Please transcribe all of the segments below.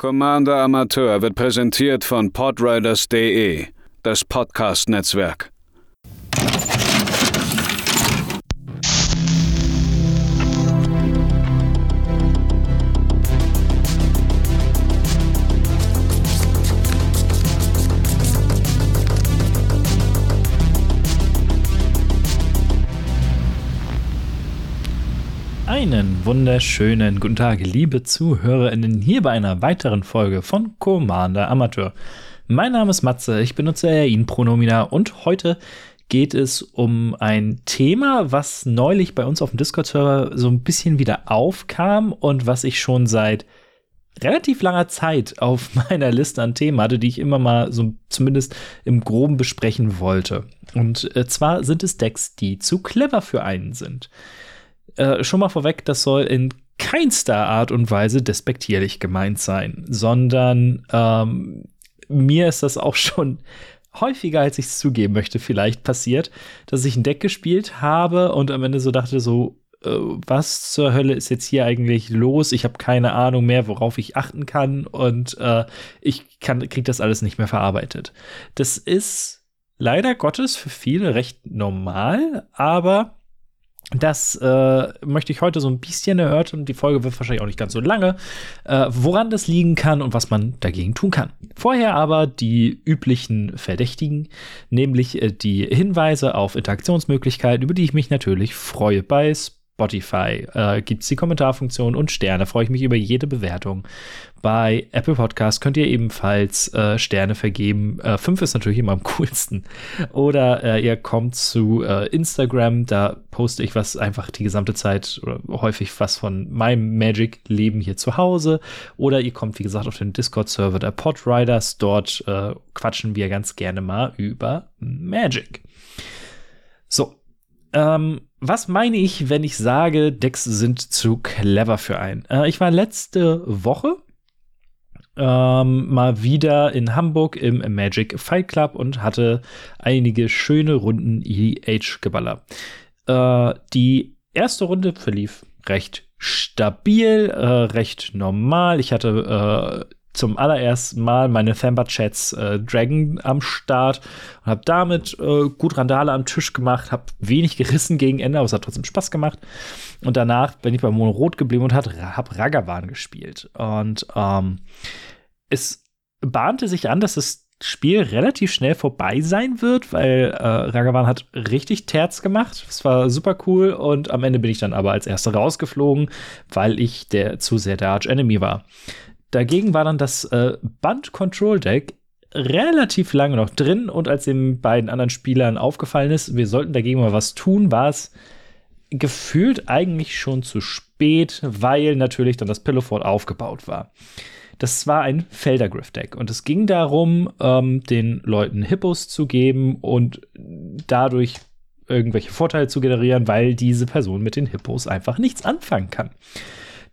Commander Amateur wird präsentiert von podriders.de, das Podcast-Netzwerk. Einen wunderschönen guten Tag, liebe ZuhörerInnen, hier bei einer weiteren Folge von Commander Amateur. Mein Name ist Matze, ich benutze er ihn Pronomina und heute geht es um ein Thema, was neulich bei uns auf dem Discord-Server so ein bisschen wieder aufkam und was ich schon seit relativ langer Zeit auf meiner Liste an Themen hatte, die ich immer mal so zumindest im Groben besprechen wollte. Und äh, zwar sind es Decks, die zu clever für einen sind. Äh, schon mal vorweg, das soll in keinster Art und Weise despektierlich gemeint sein, sondern ähm, mir ist das auch schon häufiger, als ich es zugeben möchte, vielleicht passiert, dass ich ein Deck gespielt habe und am Ende so dachte, so, äh, was zur Hölle ist jetzt hier eigentlich los? Ich habe keine Ahnung mehr, worauf ich achten kann und äh, ich kann, krieg das alles nicht mehr verarbeitet. Das ist leider Gottes für viele recht normal, aber das äh, möchte ich heute so ein bisschen erörtern. Die Folge wird wahrscheinlich auch nicht ganz so lange, äh, woran das liegen kann und was man dagegen tun kann. Vorher aber die üblichen Verdächtigen, nämlich äh, die Hinweise auf Interaktionsmöglichkeiten, über die ich mich natürlich freue. Bei Spotify äh, gibt es die Kommentarfunktion und Sterne. Freue ich mich über jede Bewertung. Bei Apple Podcast könnt ihr ebenfalls äh, Sterne vergeben. Äh, fünf ist natürlich immer am coolsten. Oder äh, ihr kommt zu äh, Instagram, da poste ich was einfach die gesamte Zeit oder häufig was von meinem Magic-Leben hier zu Hause. Oder ihr kommt, wie gesagt, auf den Discord-Server der Podriders. Dort äh, quatschen wir ganz gerne mal über Magic. So. Ähm, was meine ich, wenn ich sage, Decks sind zu clever für einen? Äh, ich war letzte Woche ähm, mal wieder in Hamburg im Magic Fight Club und hatte einige schöne Runden EH-Geballer. Äh, die erste Runde verlief recht stabil, äh, recht normal. Ich hatte äh, zum allerersten Mal meine Thamba Chats äh, Dragon am Start und habe damit äh, gut Randale am Tisch gemacht, habe wenig gerissen gegen Ende, aber es hat trotzdem Spaß gemacht. Und danach bin ich bei Mono Rot geblieben und habe Ragavan gespielt. Und ähm, es bahnte sich an, dass das Spiel relativ schnell vorbei sein wird, weil äh, Ragavan hat richtig Terz gemacht. Es war super cool und am Ende bin ich dann aber als Erster rausgeflogen, weil ich der zu sehr der Arch Enemy war. Dagegen war dann das äh, Band Control Deck relativ lange noch drin und als den beiden anderen Spielern aufgefallen ist, wir sollten dagegen mal was tun, war es gefühlt eigentlich schon zu spät, weil natürlich dann das Pillowfort aufgebaut war. Das war ein Feldergriff-Deck und es ging darum, ähm, den Leuten Hippos zu geben und dadurch irgendwelche Vorteile zu generieren, weil diese Person mit den Hippos einfach nichts anfangen kann.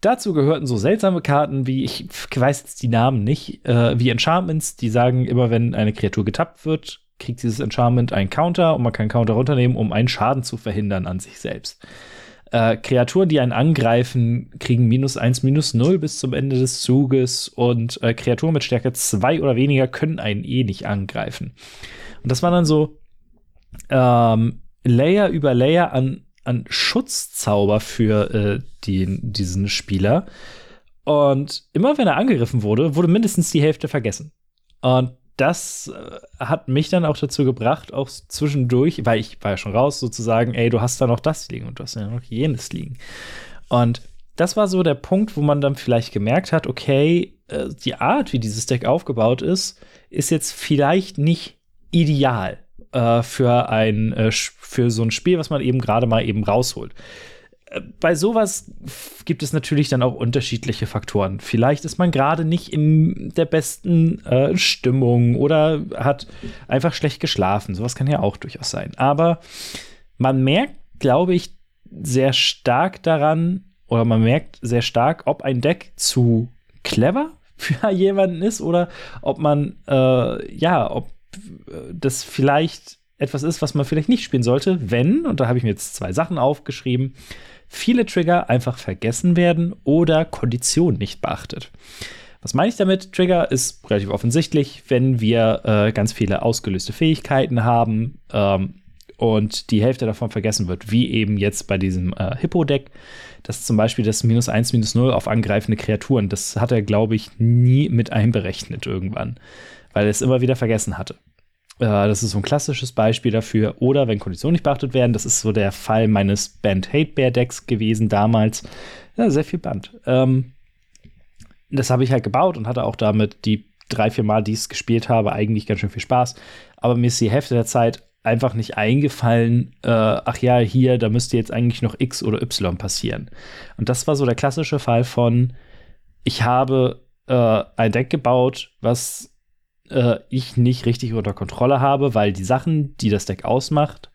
Dazu gehörten so seltsame Karten wie, ich weiß jetzt die Namen nicht, äh, wie Enchantments, die sagen, immer wenn eine Kreatur getappt wird, kriegt dieses Enchantment einen Counter und man kann Counter runternehmen, um einen Schaden zu verhindern an sich selbst. Äh, Kreaturen, die einen angreifen, kriegen minus 1, minus 0 bis zum Ende des Zuges und äh, Kreaturen mit Stärke 2 oder weniger können einen eh nicht angreifen. Und das war dann so ähm, Layer über Layer an, an Schutzzauber für äh, die, diesen Spieler. Und immer wenn er angegriffen wurde, wurde mindestens die Hälfte vergessen. Und das äh, hat mich dann auch dazu gebracht, auch zwischendurch, weil ich war ja schon raus, sozusagen, ey, du hast da noch das liegen und du hast ja noch jenes liegen. Und das war so der Punkt, wo man dann vielleicht gemerkt hat, okay, äh, die Art, wie dieses Deck aufgebaut ist, ist jetzt vielleicht nicht ideal äh, für ein äh, für so ein Spiel, was man eben gerade mal eben rausholt bei sowas gibt es natürlich dann auch unterschiedliche Faktoren. Vielleicht ist man gerade nicht in der besten äh, Stimmung oder hat einfach schlecht geschlafen. Sowas kann ja auch durchaus sein. Aber man merkt, glaube ich, sehr stark daran, oder man merkt sehr stark, ob ein Deck zu clever für jemanden ist oder ob man, äh, ja, ob äh, das vielleicht etwas ist, was man vielleicht nicht spielen sollte, wenn, und da habe ich mir jetzt zwei Sachen aufgeschrieben, viele Trigger einfach vergessen werden oder Konditionen nicht beachtet. Was meine ich damit? Trigger ist relativ offensichtlich, wenn wir äh, ganz viele ausgelöste Fähigkeiten haben ähm, und die Hälfte davon vergessen wird, wie eben jetzt bei diesem äh, Hippo-Deck, das zum Beispiel das minus 1, minus 0 auf angreifende Kreaturen, das hat er, glaube ich, nie mit einberechnet irgendwann, weil er es immer wieder vergessen hatte. Äh, das ist so ein klassisches Beispiel dafür. Oder wenn Konditionen nicht beachtet werden, das ist so der Fall meines Band Hate Bear Decks gewesen damals. Ja, sehr viel Band. Ähm, das habe ich halt gebaut und hatte auch damit die drei, vier Mal, die ich es gespielt habe, eigentlich ganz schön viel Spaß. Aber mir ist die Hälfte der Zeit einfach nicht eingefallen, äh, ach ja, hier, da müsste jetzt eigentlich noch X oder Y passieren. Und das war so der klassische Fall von, ich habe äh, ein Deck gebaut, was äh, ich nicht richtig unter Kontrolle habe, weil die Sachen, die das Deck ausmacht,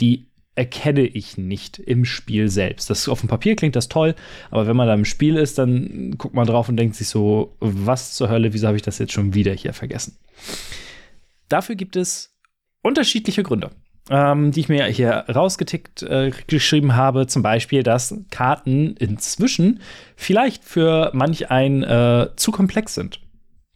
die erkenne ich nicht im Spiel selbst. Das auf dem Papier klingt das toll, aber wenn man da im Spiel ist, dann guckt man drauf und denkt sich so, was zur Hölle, wieso habe ich das jetzt schon wieder hier vergessen? Dafür gibt es unterschiedliche Gründe, ähm, die ich mir hier rausgetickt äh, geschrieben habe. Zum Beispiel, dass Karten inzwischen vielleicht für manch ein äh, zu komplex sind.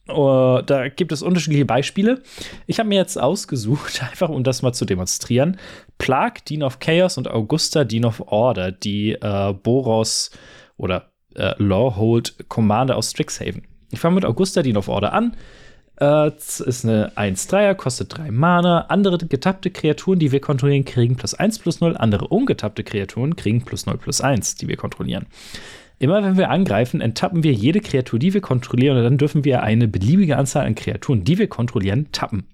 Uh, da gibt es unterschiedliche Beispiele. Ich habe mir jetzt ausgesucht, einfach um das mal zu demonstrieren, Plag, Dean of Chaos und Augusta, Dean of Order, die äh, Boros oder äh, Lawhold Commander aus Strixhaven. Ich fange mit Augusta, Dean of Order an. Äh, ist eine 1-3er, kostet 3 Mana. Andere getappte Kreaturen, die wir kontrollieren, kriegen plus 1 plus 0. Andere ungetappte Kreaturen kriegen plus 0 plus 1, die wir kontrollieren. Immer wenn wir angreifen, enttappen wir jede Kreatur, die wir kontrollieren, und dann dürfen wir eine beliebige Anzahl an Kreaturen, die wir kontrollieren, tappen.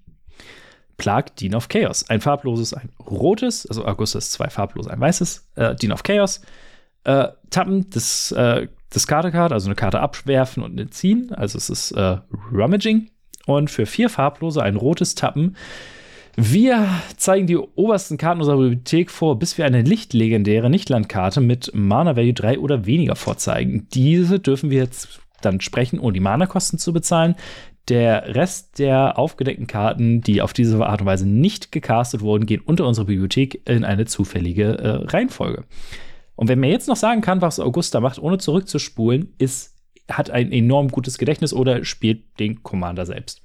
Plag Dean of Chaos. Ein farbloses, ein rotes, also Augustus zwei farblose, ein weißes, äh, Dean of Chaos. Äh, tappen, das, äh, das Karte-Card, also eine Karte abwerfen und eine ziehen. Also es ist äh, Rummaging. Und für vier farblose ein rotes Tappen wir zeigen die obersten Karten unserer Bibliothek vor, bis wir eine lichtlegendäre Nichtlandkarte mit Mana Value 3 oder weniger vorzeigen. Diese dürfen wir jetzt dann sprechen, ohne die Mana-Kosten zu bezahlen. Der Rest der aufgedeckten Karten, die auf diese Art und Weise nicht gecastet wurden, gehen unter unsere Bibliothek in eine zufällige äh, Reihenfolge. Und wenn mir jetzt noch sagen kann, was Augusta macht, ohne zurückzuspulen, ist, hat ein enorm gutes Gedächtnis oder spielt den Commander selbst.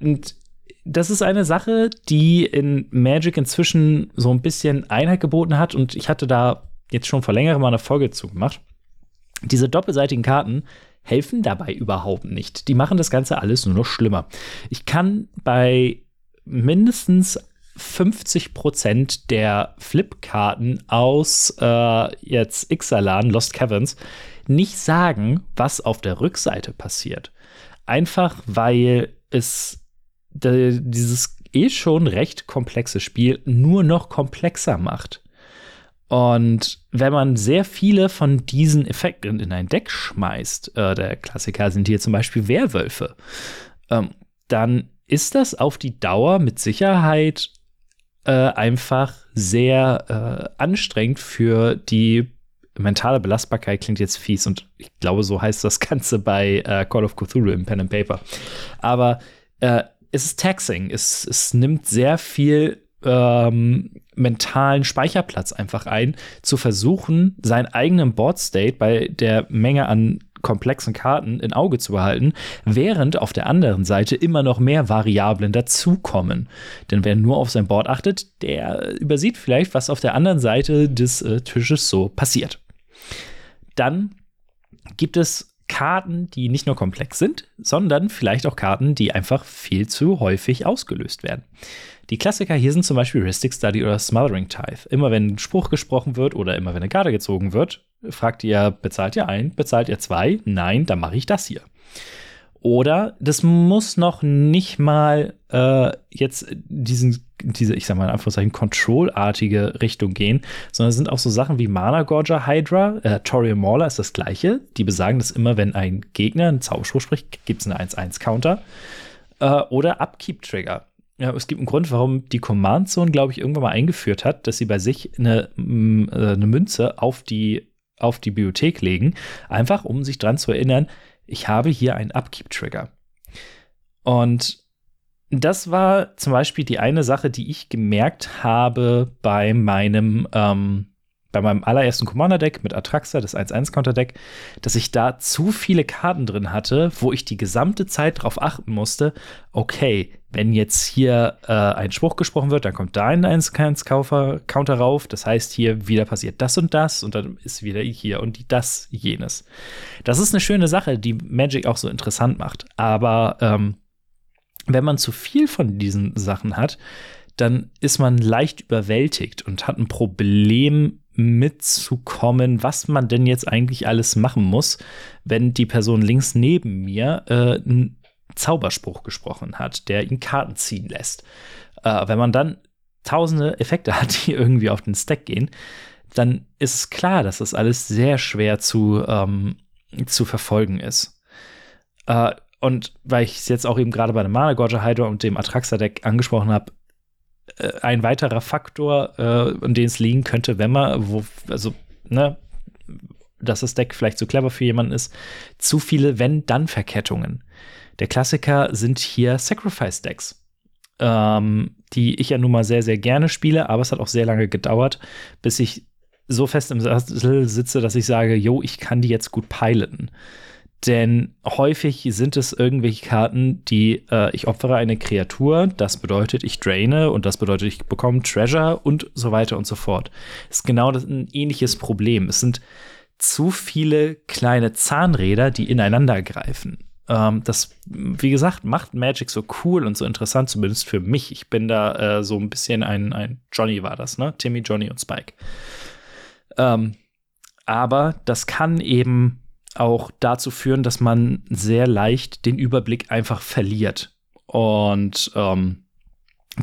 Und das ist eine Sache, die in Magic inzwischen so ein bisschen Einheit geboten hat und ich hatte da jetzt schon vor längerem mal eine Folge zu gemacht. Diese doppelseitigen Karten helfen dabei überhaupt nicht. Die machen das Ganze alles nur noch schlimmer. Ich kann bei mindestens 50% der Flipkarten aus äh, jetzt Ixalan, Lost Caverns, nicht sagen, was auf der Rückseite passiert. Einfach weil es dieses eh schon recht komplexe Spiel nur noch komplexer macht. Und wenn man sehr viele von diesen Effekten in ein Deck schmeißt, äh, der Klassiker sind hier zum Beispiel Werwölfe, ähm, dann ist das auf die Dauer mit Sicherheit äh, einfach sehr äh, anstrengend für die mentale Belastbarkeit. Klingt jetzt fies und ich glaube, so heißt das Ganze bei äh, Call of Cthulhu im Pen and Paper. Aber äh, es ist taxing. Es, es nimmt sehr viel ähm, mentalen Speicherplatz einfach ein, zu versuchen, seinen eigenen Board State bei der Menge an komplexen Karten in Auge zu behalten, während auf der anderen Seite immer noch mehr Variablen dazukommen. Denn wer nur auf sein Board achtet, der übersieht vielleicht, was auf der anderen Seite des äh, Tisches so passiert. Dann gibt es Karten, die nicht nur komplex sind, sondern vielleicht auch Karten, die einfach viel zu häufig ausgelöst werden. Die Klassiker hier sind zum Beispiel Ristic Study oder Smothering Tithe. Immer wenn ein Spruch gesprochen wird oder immer wenn eine Karte gezogen wird, fragt ihr, bezahlt ihr ein, bezahlt ihr zwei? Nein, dann mache ich das hier. Oder das muss noch nicht mal äh, jetzt diesen, diese, ich sag mal in Anführungszeichen, Control-artige Richtung gehen, sondern es sind auch so Sachen wie Mana Gorger Hydra, äh, Toriel Mauler ist das gleiche. Die besagen, dass immer, wenn ein Gegner einen Zauberspruch spricht, gibt es einen 1-1-Counter. Äh, oder Upkeep-Trigger. Ja, es gibt einen Grund, warum die Command Zone, glaube ich, irgendwann mal eingeführt hat, dass sie bei sich eine, äh, eine Münze auf die, auf die Bibliothek legen, einfach um sich dran zu erinnern, ich habe hier einen Upkeep-Trigger. Und das war zum Beispiel die eine Sache, die ich gemerkt habe bei meinem, ähm, bei meinem allerersten Commander-Deck mit Atraxa, das 1-1-Counter-Deck, dass ich da zu viele Karten drin hatte, wo ich die gesamte Zeit darauf achten musste, okay, wenn jetzt hier äh, ein Spruch gesprochen wird, dann kommt da ein 1-1-Counter rauf, das heißt, hier wieder passiert das und das und dann ist wieder hier und das, jenes. Das ist eine schöne Sache, die Magic auch so interessant macht, aber ähm, wenn man zu viel von diesen Sachen hat, dann ist man leicht überwältigt und hat ein Problem mitzukommen, was man denn jetzt eigentlich alles machen muss, wenn die Person links neben mir äh, einen Zauberspruch gesprochen hat, der ihn Karten ziehen lässt. Äh, wenn man dann tausende Effekte hat, die irgendwie auf den Stack gehen, dann ist klar, dass das alles sehr schwer zu, ähm, zu verfolgen ist. Äh, und weil ich es jetzt auch eben gerade bei dem Mana Gorger Hydra und dem Atraxa-Deck angesprochen habe, ein weiterer Faktor, äh, an den es liegen könnte, wenn man, wo, also, ne, dass das Deck vielleicht zu clever für jemanden ist, zu viele Wenn-Dann-Verkettungen. Der Klassiker sind hier Sacrifice-Decks, ähm, die ich ja nun mal sehr, sehr gerne spiele, aber es hat auch sehr lange gedauert, bis ich so fest im Sattel sitze, dass ich sage, jo, ich kann die jetzt gut piloten. Denn häufig sind es irgendwelche Karten, die äh, ich opfere eine Kreatur, das bedeutet, ich draine und das bedeutet, ich bekomme Treasure und so weiter und so fort. Ist genau das, ein ähnliches Problem. Es sind zu viele kleine Zahnräder, die ineinander greifen. Ähm, das, wie gesagt, macht Magic so cool und so interessant, zumindest für mich. Ich bin da äh, so ein bisschen ein, ein Johnny war das, ne? Timmy, Johnny und Spike. Ähm, aber das kann eben auch dazu führen, dass man sehr leicht den Überblick einfach verliert. Und ähm,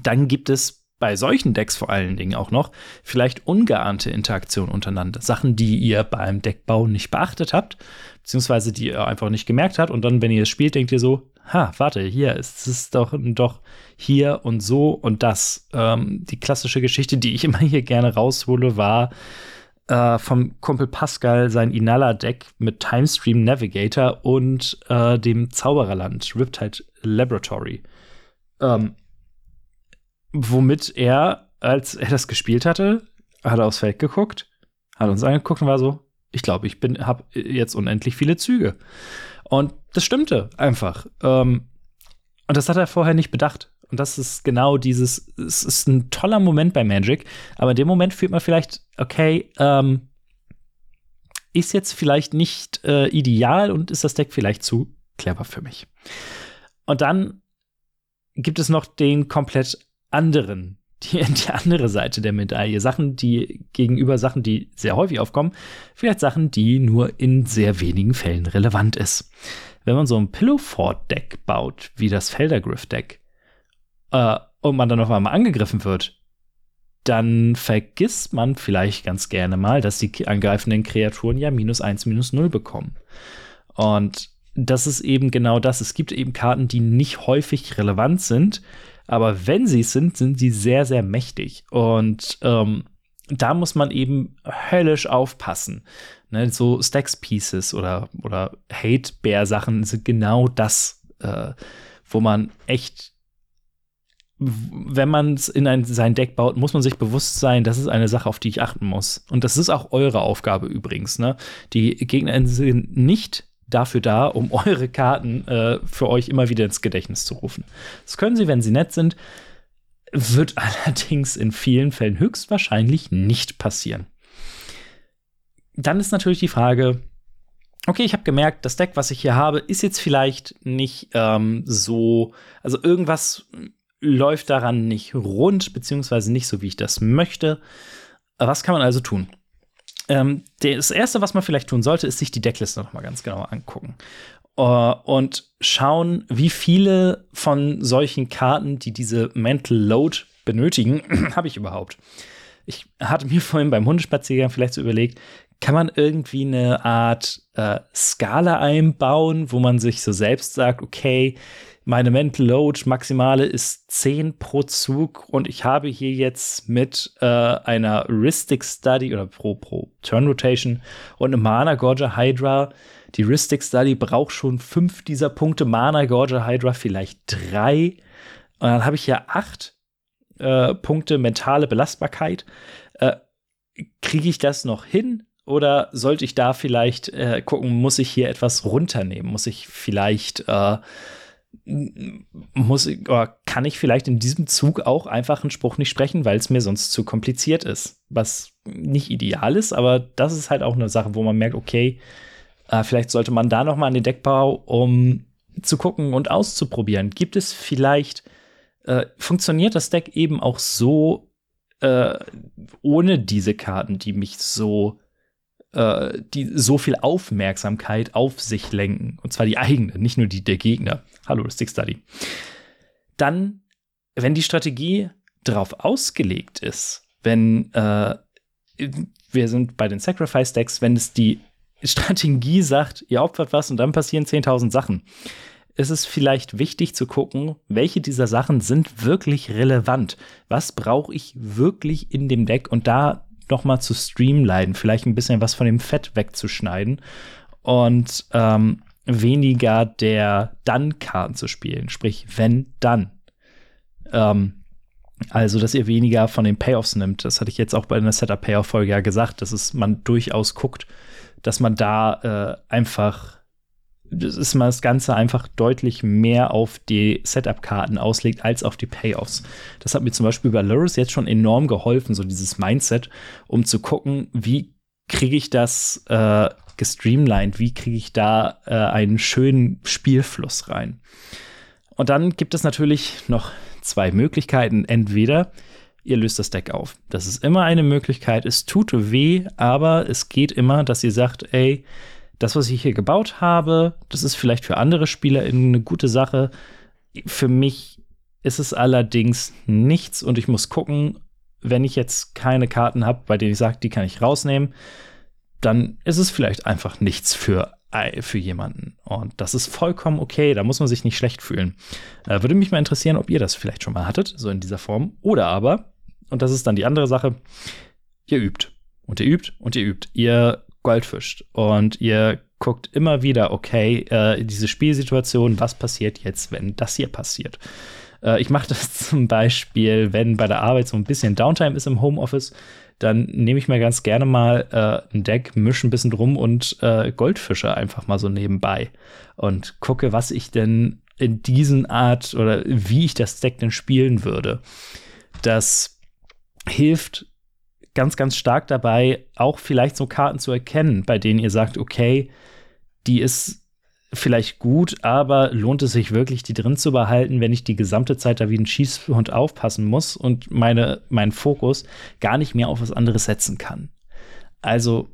dann gibt es bei solchen Decks vor allen Dingen auch noch vielleicht ungeahnte Interaktionen untereinander. Sachen, die ihr beim Deckbau nicht beachtet habt, beziehungsweise die ihr einfach nicht gemerkt habt. Und dann, wenn ihr es spielt, denkt ihr so, ha, warte, hier ist es doch, doch hier und so und das. Ähm, die klassische Geschichte, die ich immer hier gerne raushole, war, äh, vom Kumpel Pascal sein Inala-Deck mit Timestream Navigator und äh, dem Zaubererland Riptide Laboratory. Ähm, womit er, als er das gespielt hatte, hat er aufs Feld geguckt, hat uns angeguckt und war so, ich glaube, ich bin, habe jetzt unendlich viele Züge. Und das stimmte einfach. Ähm, und das hat er vorher nicht bedacht. Und das ist genau dieses, es ist ein toller Moment bei Magic, aber in dem Moment fühlt man vielleicht, okay, ähm, ist jetzt vielleicht nicht äh, ideal und ist das Deck vielleicht zu clever für mich. Und dann gibt es noch den komplett anderen, die, die andere Seite der Medaille. Sachen, die gegenüber Sachen, die sehr häufig aufkommen, vielleicht Sachen, die nur in sehr wenigen Fällen relevant ist. Wenn man so ein Pillow Fort Deck baut, wie das Feldergriff Deck, äh, und man dann auf einmal angegriffen wird, dann vergisst man vielleicht ganz gerne mal, dass die angreifenden Kreaturen ja minus eins, minus null bekommen. Und das ist eben genau das. Es gibt eben Karten, die nicht häufig relevant sind, aber wenn sie es sind, sind sie sehr, sehr mächtig. Und ähm, da muss man eben höllisch aufpassen. Ne, so Stacks Pieces oder, oder Hate-Bear-Sachen sind genau das, äh, wo man echt wenn man es in ein, sein Deck baut, muss man sich bewusst sein, das ist eine Sache, auf die ich achten muss. Und das ist auch eure Aufgabe übrigens. Ne? Die Gegner sind nicht dafür da, um eure Karten äh, für euch immer wieder ins Gedächtnis zu rufen. Das können sie, wenn sie nett sind, wird allerdings in vielen Fällen höchstwahrscheinlich nicht passieren. Dann ist natürlich die Frage, okay, ich habe gemerkt, das Deck, was ich hier habe, ist jetzt vielleicht nicht ähm, so, also irgendwas läuft daran nicht rund, beziehungsweise nicht so, wie ich das möchte. Was kann man also tun? Ähm, das erste, was man vielleicht tun sollte, ist sich die Deckliste noch mal ganz genau angucken uh, und schauen, wie viele von solchen Karten, die diese Mental Load benötigen, habe ich überhaupt. Ich hatte mir vorhin beim Hundespaziergang vielleicht so überlegt, kann man irgendwie eine Art äh, Skala einbauen, wo man sich so selbst sagt, okay, meine Mental Load maximale ist 10 pro Zug und ich habe hier jetzt mit äh, einer Ristic Study oder pro, pro Turn Rotation und einem Mana Gorger Hydra. Die Ristic Study braucht schon fünf dieser Punkte, Mana Gorger Hydra vielleicht drei. Und dann habe ich ja acht äh, Punkte mentale Belastbarkeit. Äh, kriege ich das noch hin? Oder sollte ich da vielleicht äh, gucken, muss ich hier etwas runternehmen? Muss ich vielleicht, äh, muss oder kann ich vielleicht in diesem Zug auch einfach einen Spruch nicht sprechen, weil es mir sonst zu kompliziert ist? Was nicht ideal ist, aber das ist halt auch eine Sache, wo man merkt, okay, äh, vielleicht sollte man da noch mal an den Deckbau, um zu gucken und auszuprobieren. Gibt es vielleicht, äh, funktioniert das Deck eben auch so, äh, ohne diese Karten, die mich so äh, die so viel Aufmerksamkeit auf sich lenken. Und zwar die eigene, nicht nur die der Gegner. Hallo, Stick Study. Dann, wenn die Strategie darauf ausgelegt ist, wenn äh, wir sind bei den Sacrifice Decks, wenn es die Strategie sagt, ihr opfert was und dann passieren 10.000 Sachen, ist es vielleicht wichtig zu gucken, welche dieser Sachen sind wirklich relevant. Was brauche ich wirklich in dem Deck und da noch mal zu streamlinen, vielleicht ein bisschen was von dem Fett wegzuschneiden und ähm, weniger der Dann-Karten zu spielen, sprich wenn dann. Ähm, also, dass ihr weniger von den Payoffs nimmt. Das hatte ich jetzt auch bei einer Setup-Payoff-Folge ja gesagt, dass es man durchaus guckt, dass man da äh, einfach ist mal das Ganze einfach deutlich mehr auf die Setup-Karten auslegt als auf die Payoffs. Das hat mir zum Beispiel bei Luris jetzt schon enorm geholfen, so dieses Mindset, um zu gucken, wie kriege ich das äh, gestreamlined, wie kriege ich da äh, einen schönen Spielfluss rein. Und dann gibt es natürlich noch zwei Möglichkeiten. Entweder ihr löst das Deck auf. Das ist immer eine Möglichkeit. Es tut weh, aber es geht immer, dass ihr sagt, ey, das, was ich hier gebaut habe, das ist vielleicht für andere Spieler eine gute Sache. Für mich ist es allerdings nichts und ich muss gucken, wenn ich jetzt keine Karten habe, bei denen ich sage, die kann ich rausnehmen, dann ist es vielleicht einfach nichts für, für jemanden. Und das ist vollkommen okay, da muss man sich nicht schlecht fühlen. Äh, würde mich mal interessieren, ob ihr das vielleicht schon mal hattet, so in dieser Form. Oder aber, und das ist dann die andere Sache, ihr übt. Und ihr übt und ihr übt. Ihr Gold fischt und ihr guckt immer wieder, okay, äh, diese Spielsituation, was passiert jetzt, wenn das hier passiert? Äh, ich mache das zum Beispiel, wenn bei der Arbeit so ein bisschen Downtime ist im Homeoffice, dann nehme ich mir ganz gerne mal äh, ein Deck, mische ein bisschen drum und äh, Goldfische einfach mal so nebenbei und gucke, was ich denn in diesen Art oder wie ich das Deck denn spielen würde. Das hilft ganz, ganz stark dabei, auch vielleicht so Karten zu erkennen, bei denen ihr sagt, okay, die ist vielleicht gut, aber lohnt es sich wirklich, die drin zu behalten, wenn ich die gesamte Zeit da wie ein Schießhund aufpassen muss und meine, meinen Fokus gar nicht mehr auf was anderes setzen kann. Also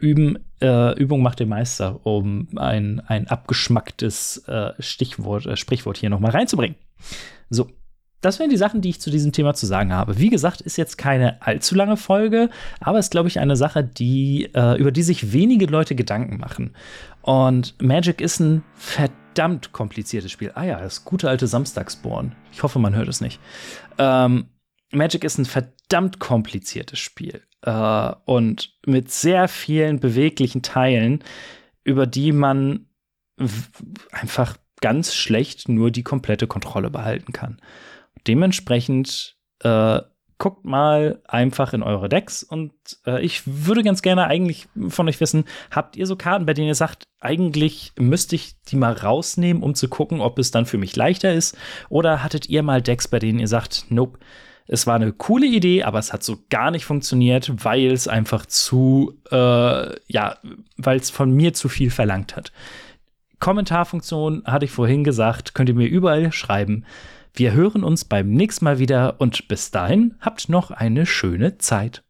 üben, äh, Übung macht den Meister, um ein, ein abgeschmacktes äh, Stichwort, äh, Sprichwort hier nochmal reinzubringen. So, das wären die Sachen, die ich zu diesem Thema zu sagen habe. Wie gesagt, ist jetzt keine allzu lange Folge, aber ist, glaube ich, eine Sache, die, äh, über die sich wenige Leute Gedanken machen. Und Magic ist ein verdammt kompliziertes Spiel. Ah ja, das gute alte Samstagsborn. Ich hoffe, man hört es nicht. Ähm, Magic ist ein verdammt kompliziertes Spiel. Äh, und mit sehr vielen beweglichen Teilen, über die man einfach ganz schlecht nur die komplette Kontrolle behalten kann. Dementsprechend äh, guckt mal einfach in eure Decks und äh, ich würde ganz gerne eigentlich von euch wissen, habt ihr so Karten, bei denen ihr sagt, eigentlich müsste ich die mal rausnehmen, um zu gucken, ob es dann für mich leichter ist? Oder hattet ihr mal Decks, bei denen ihr sagt, nope, es war eine coole Idee, aber es hat so gar nicht funktioniert, weil es einfach zu, äh, ja, weil es von mir zu viel verlangt hat. Kommentarfunktion hatte ich vorhin gesagt, könnt ihr mir überall schreiben. Wir hören uns beim nächsten Mal wieder und bis dahin habt noch eine schöne Zeit.